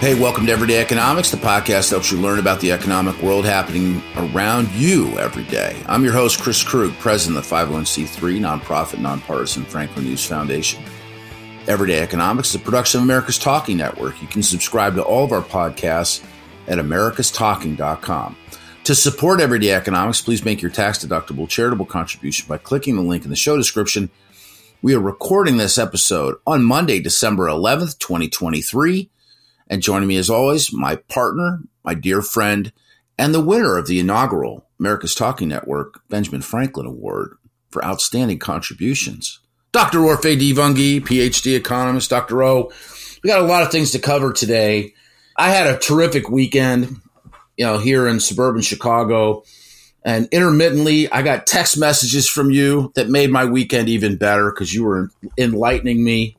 Hey, welcome to Everyday Economics, the podcast that helps you learn about the economic world happening around you every day. I'm your host, Chris Krug, president of the 501c3 nonprofit nonpartisan Franklin News Foundation. Everyday Economics is a production of America's Talking Network. You can subscribe to all of our podcasts at americastalking.com. To support Everyday Economics, please make your tax deductible charitable contribution by clicking the link in the show description. We are recording this episode on Monday, December 11th, 2023. And joining me as always, my partner, my dear friend, and the winner of the inaugural America's Talking Network Benjamin Franklin Award for outstanding contributions, Dr. Orphe Divounguy, PhD economist. Dr. O, we got a lot of things to cover today. I had a terrific weekend, you know, here in suburban Chicago. And intermittently, I got text messages from you that made my weekend even better because you were enlightening me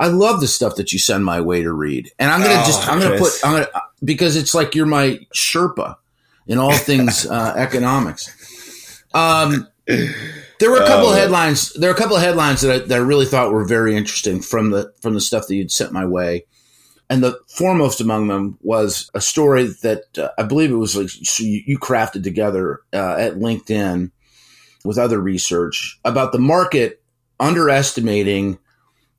I love the stuff that you send my way to read, and I'm gonna oh, just I'm gonna put I'm gonna because it's like you're my Sherpa in all things uh, economics. Um, there were a couple oh. of headlines. There are a couple of headlines that I, that I really thought were very interesting from the from the stuff that you'd sent my way, and the foremost among them was a story that uh, I believe it was like so you, you crafted together uh, at LinkedIn with other research about the market underestimating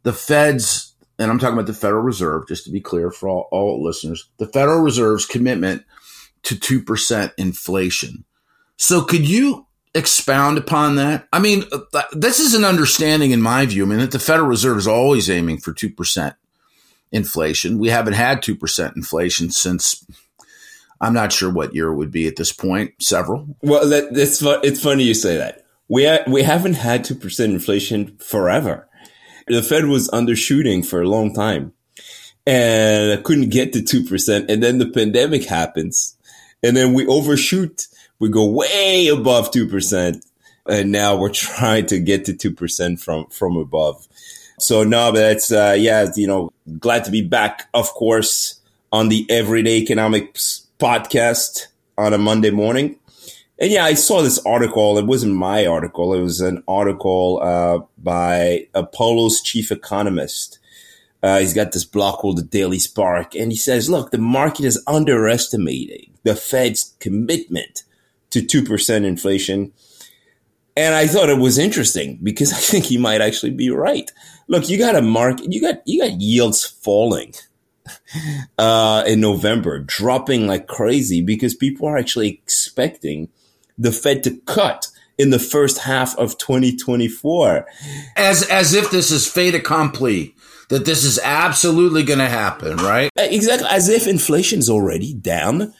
the Fed's, and I'm talking about the Federal Reserve, just to be clear for all, all listeners, the Federal Reserve's commitment to 2% inflation. So could you expound upon that? I mean, uh, this is an understanding in my view. I mean, that the Federal Reserve is always aiming for 2% inflation. We haven't had 2% inflation since I'm not sure what year it would be at this point, several. Well, it's, it's funny you say that. We, ha- we haven't had 2% inflation forever the Fed was undershooting for a long time and I couldn't get to 2%. And then the pandemic happens and then we overshoot. We go way above 2%. And now we're trying to get to 2% from, from above. So no, but that's, uh, yeah, you know, glad to be back, of course, on the Everyday Economics podcast on a Monday morning. And yeah, I saw this article. It wasn't my article. It was an article uh, by Apollo's chief economist. Uh, he's got this blog called the Daily Spark, and he says, "Look, the market is underestimating the Fed's commitment to two percent inflation." And I thought it was interesting because I think he might actually be right. Look, you got a market, you got you got yields falling uh, in November, dropping like crazy because people are actually expecting the Fed to cut in the first half of 2024. As as if this is fait accompli, that this is absolutely going to happen, right? Uh, exactly, as if inflation is already down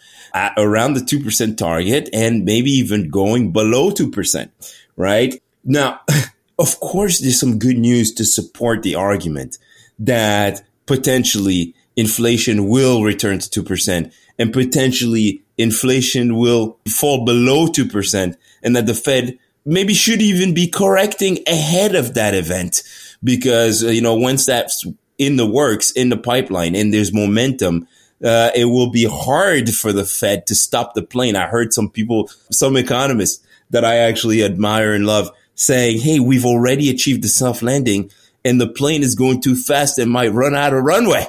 around the 2% target and maybe even going below 2%, right? Now, of course, there's some good news to support the argument that potentially inflation will return to 2% and potentially inflation will fall below 2% and that the Fed maybe should even be correcting ahead of that event because, uh, you know, once that's in the works, in the pipeline and there's momentum, uh, it will be hard for the Fed to stop the plane. I heard some people, some economists that I actually admire and love saying, Hey, we've already achieved the soft landing and the plane is going too fast and might run out of runway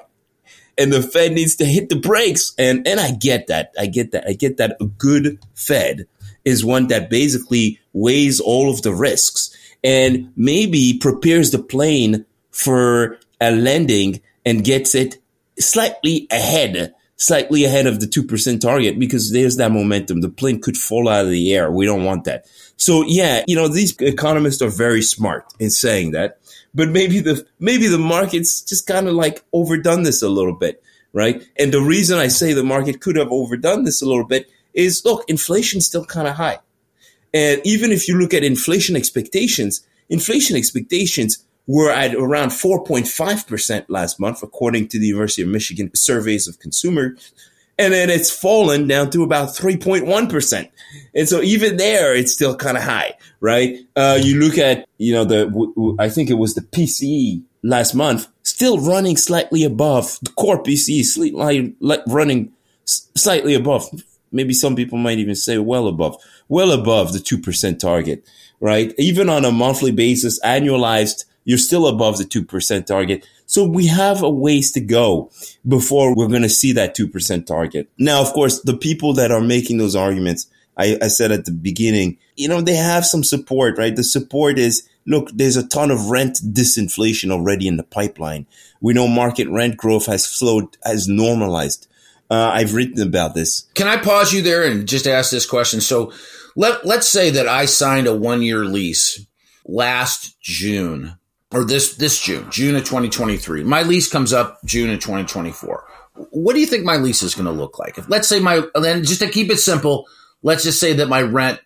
and the Fed needs to hit the brakes. And and I get that. I get that. I get that a good Fed is one that basically weighs all of the risks and maybe prepares the plane for a landing and gets it slightly ahead, slightly ahead of the 2% target because there's that momentum. The plane could fall out of the air. We don't want that. So yeah, you know, these economists are very smart in saying that but maybe the maybe the market's just kind of like overdone this a little bit, right? And the reason I say the market could have overdone this a little bit is look, inflation's still kind of high. And even if you look at inflation expectations, inflation expectations were at around 4.5% last month, according to the University of Michigan surveys of consumers and then it's fallen down to about 3.1%. And so even there, it's still kind of high, right? Uh, you look at, you know, the, I think it was the PCE last month, still running slightly above the core PCE, slightly running slightly above. Maybe some people might even say well above, well above the 2% target, right? Even on a monthly basis, annualized, You're still above the 2% target. So we have a ways to go before we're going to see that 2% target. Now, of course, the people that are making those arguments, I, I said at the beginning, you know, they have some support, right? The support is, look, there's a ton of rent disinflation already in the pipeline. We know market rent growth has slowed, has normalized. Uh, I've written about this. Can I pause you there and just ask this question? So let, let's say that I signed a one year lease last June or this, this June, June of 2023. My lease comes up June of 2024. What do you think my lease is going to look like? If let's say my, then just to keep it simple, let's just say that my rent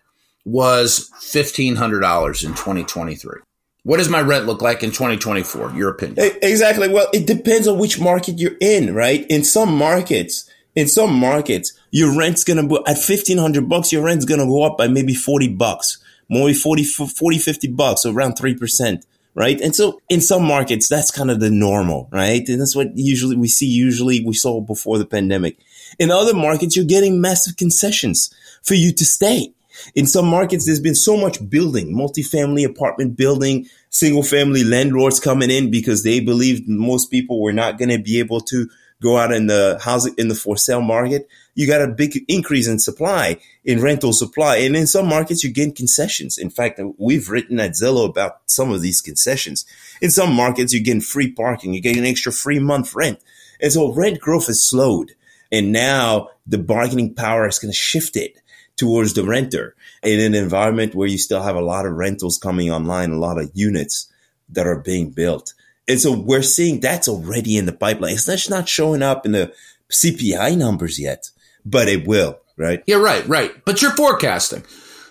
was $1,500 in 2023. What does my rent look like in 2024? Your opinion? Exactly. Well, it depends on which market you're in, right? In some markets, in some markets, your rent's going to be at 1500 bucks. Your rent's going to go up by maybe 40 bucks, maybe 40, 40, 50 bucks, so around 3%. Right. And so in some markets, that's kind of the normal, right? And that's what usually we see. Usually we saw before the pandemic. In other markets, you're getting massive concessions for you to stay. In some markets, there's been so much building, multifamily apartment building, single family landlords coming in because they believed most people were not going to be able to go out in the housing in the for sale market, you got a big increase in supply in rental supply. And in some markets, you get concessions. In fact, we've written at Zillow about some of these concessions. In some markets, you're getting free parking. You get an extra free month rent. And so rent growth has slowed. And now the bargaining power is going to shift it towards the renter in an environment where you still have a lot of rentals coming online, a lot of units that are being built. And so we're seeing that's already in the pipeline. It's just not showing up in the CPI numbers yet, but it will, right? Yeah, right, right. But you're forecasting.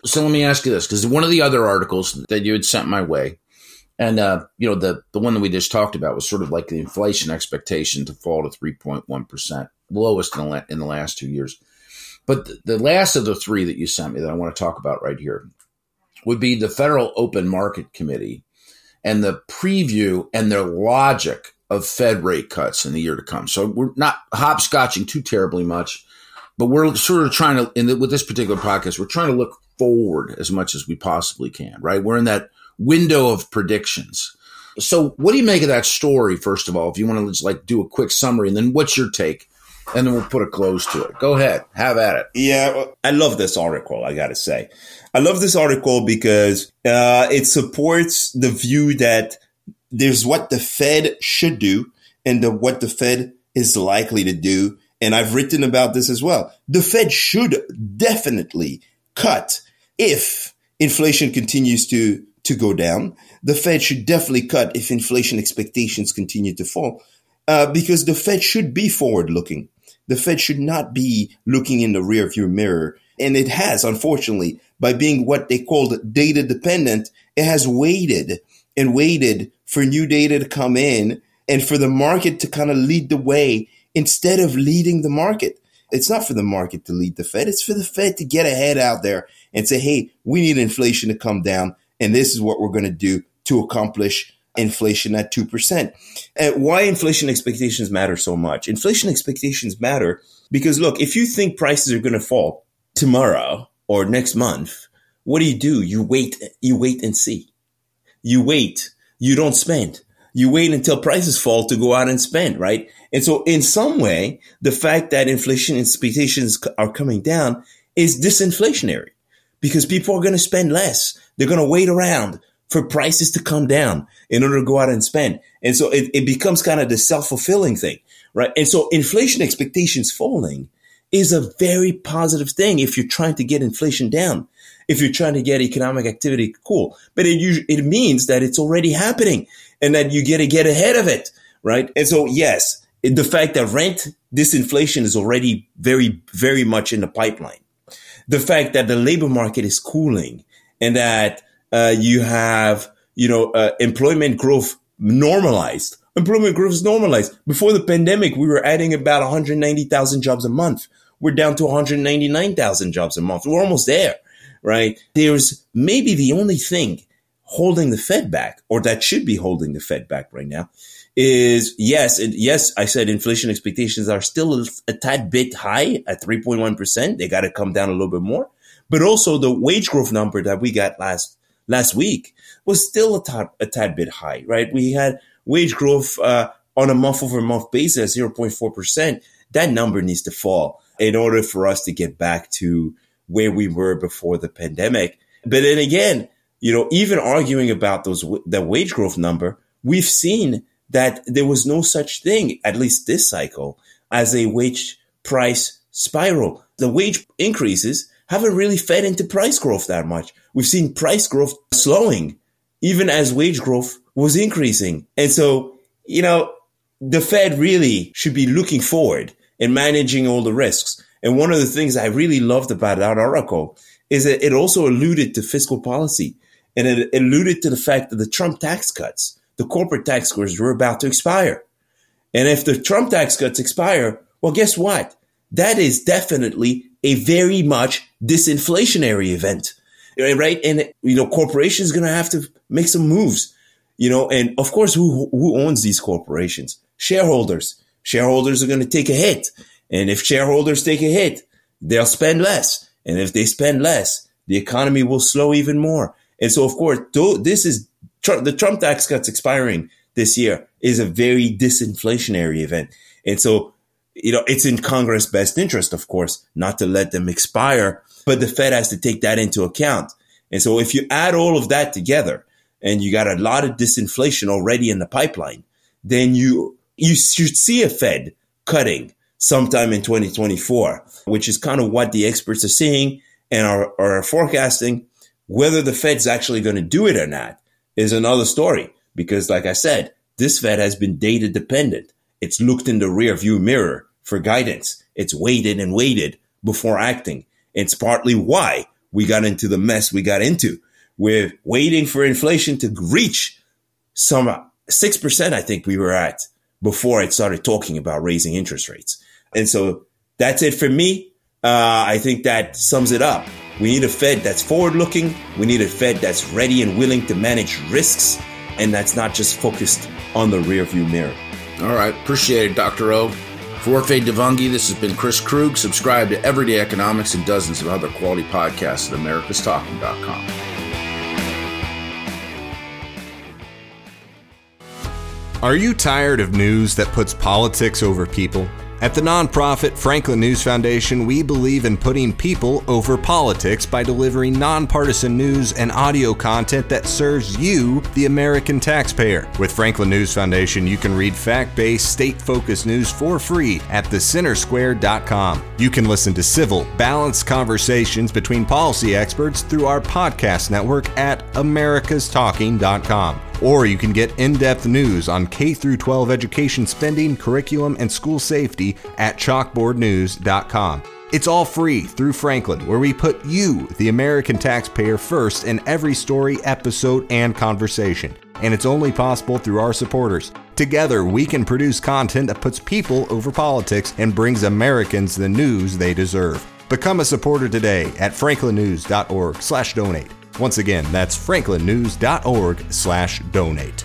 So let me ask you this, because one of the other articles that you had sent my way, and uh, you know, the the one that we just talked about was sort of like the inflation expectation to fall to 3.1 percent, lowest in the, in the last two years. But the, the last of the three that you sent me that I want to talk about right here would be the Federal Open Market Committee and the preview and their logic of Fed rate cuts in the year to come. So we're not hopscotching too terribly much, but we're sort of trying to, in the, with this particular podcast, we're trying to look forward as much as we possibly can, right? We're in that window of predictions. So what do you make of that story, first of all, if you want to just like do a quick summary and then what's your take? And then we'll put a close to it. Go ahead. Have at it. Yeah. I love this article. I got to say. I love this article because uh, it supports the view that there's what the Fed should do and the, what the Fed is likely to do. And I've written about this as well. The Fed should definitely cut if inflation continues to, to go down. The Fed should definitely cut if inflation expectations continue to fall. Uh, because the Fed should be forward looking. The Fed should not be looking in the rearview mirror. And it has, unfortunately, by being what they called data dependent, it has waited and waited for new data to come in and for the market to kind of lead the way instead of leading the market. It's not for the market to lead the Fed. It's for the Fed to get ahead out there and say, Hey, we need inflation to come down. And this is what we're going to do to accomplish inflation at 2%. And uh, why inflation expectations matter so much? Inflation expectations matter because look, if you think prices are going to fall tomorrow, or next month, what do you do? You wait, you wait and see. You wait. You don't spend. You wait until prices fall to go out and spend, right? And so in some way, the fact that inflation expectations are coming down is disinflationary because people are going to spend less. They're going to wait around for prices to come down in order to go out and spend. And so it, it becomes kind of the self-fulfilling thing, right? And so inflation expectations falling is a very positive thing if you're trying to get inflation down, if you're trying to get economic activity cool. But it, it means that it's already happening and that you get to get ahead of it, right? And so, yes, the fact that rent disinflation is already very, very much in the pipeline. The fact that the labor market is cooling and that uh, you have, you know, uh, employment growth normalized. Employment growth is normalized. Before the pandemic, we were adding about 190,000 jobs a month we're down to 199,000 jobs a month. We're almost there, right? There's maybe the only thing holding the Fed back, or that should be holding the Fed back right now, is yes, and yes, I said inflation expectations are still a, a tad bit high at 3.1%. They got to come down a little bit more. But also the wage growth number that we got last last week was still a tad, a tad bit high, right? We had wage growth uh, on a month over month basis, 0.4%. That number needs to fall in order for us to get back to where we were before the pandemic. But then again, you know, even arguing about those the wage growth number, we've seen that there was no such thing, at least this cycle, as a wage price spiral. The wage increases haven't really fed into price growth that much. We've seen price growth slowing, even as wage growth was increasing. And so, you know, the Fed really should be looking forward and managing all the risks. And one of the things I really loved about that article is that it also alluded to fiscal policy and it alluded to the fact that the Trump tax cuts, the corporate tax cuts were about to expire. And if the Trump tax cuts expire, well, guess what? That is definitely a very much disinflationary event, right? And, you know, corporations going to have to make some moves, you know, and of course, who, who owns these corporations? Shareholders. Shareholders are going to take a hit. And if shareholders take a hit, they'll spend less. And if they spend less, the economy will slow even more. And so, of course, this is the Trump tax cuts expiring this year is a very disinflationary event. And so, you know, it's in Congress' best interest, of course, not to let them expire, but the Fed has to take that into account. And so if you add all of that together and you got a lot of disinflation already in the pipeline, then you, you should see a Fed cutting sometime in 2024, which is kind of what the experts are seeing and are, are forecasting. Whether the Fed's actually going to do it or not is another story because, like I said, this Fed has been data dependent. It's looked in the rear view mirror for guidance. It's waited and waited before acting. It's partly why we got into the mess we got into. We're waiting for inflation to reach some 6%, I think we were at before it started talking about raising interest rates. And so that's it for me. Uh, I think that sums it up. We need a Fed that's forward looking. We need a Fed that's ready and willing to manage risks and that's not just focused on the rearview mirror. All right. Appreciate it, Dr. O. For Orphe Divounguy, this has been Chris Krug. Subscribe to Everyday Economics and dozens of other quality podcasts at americastalking.com. Are you tired of news that puts politics over people? At the nonprofit Franklin News Foundation, we believe in putting people over politics by delivering nonpartisan news and audio content that serves you, the American taxpayer. With Franklin News Foundation, you can read fact based, state focused news for free at thecentersquare.com. You can listen to civil, balanced conversations between policy experts through our podcast network at americastalking.com. Or you can get in-depth news on K through 12 education spending, curriculum, and school safety at chalkboardnews.com. It's all free through Franklin, where we put you, the American taxpayer, first in every story, episode, and conversation. And it's only possible through our supporters. Together, we can produce content that puts people over politics and brings Americans the news they deserve. Become a supporter today at franklinnews.org/donate. Once again, that's franklinnews.org slash donate.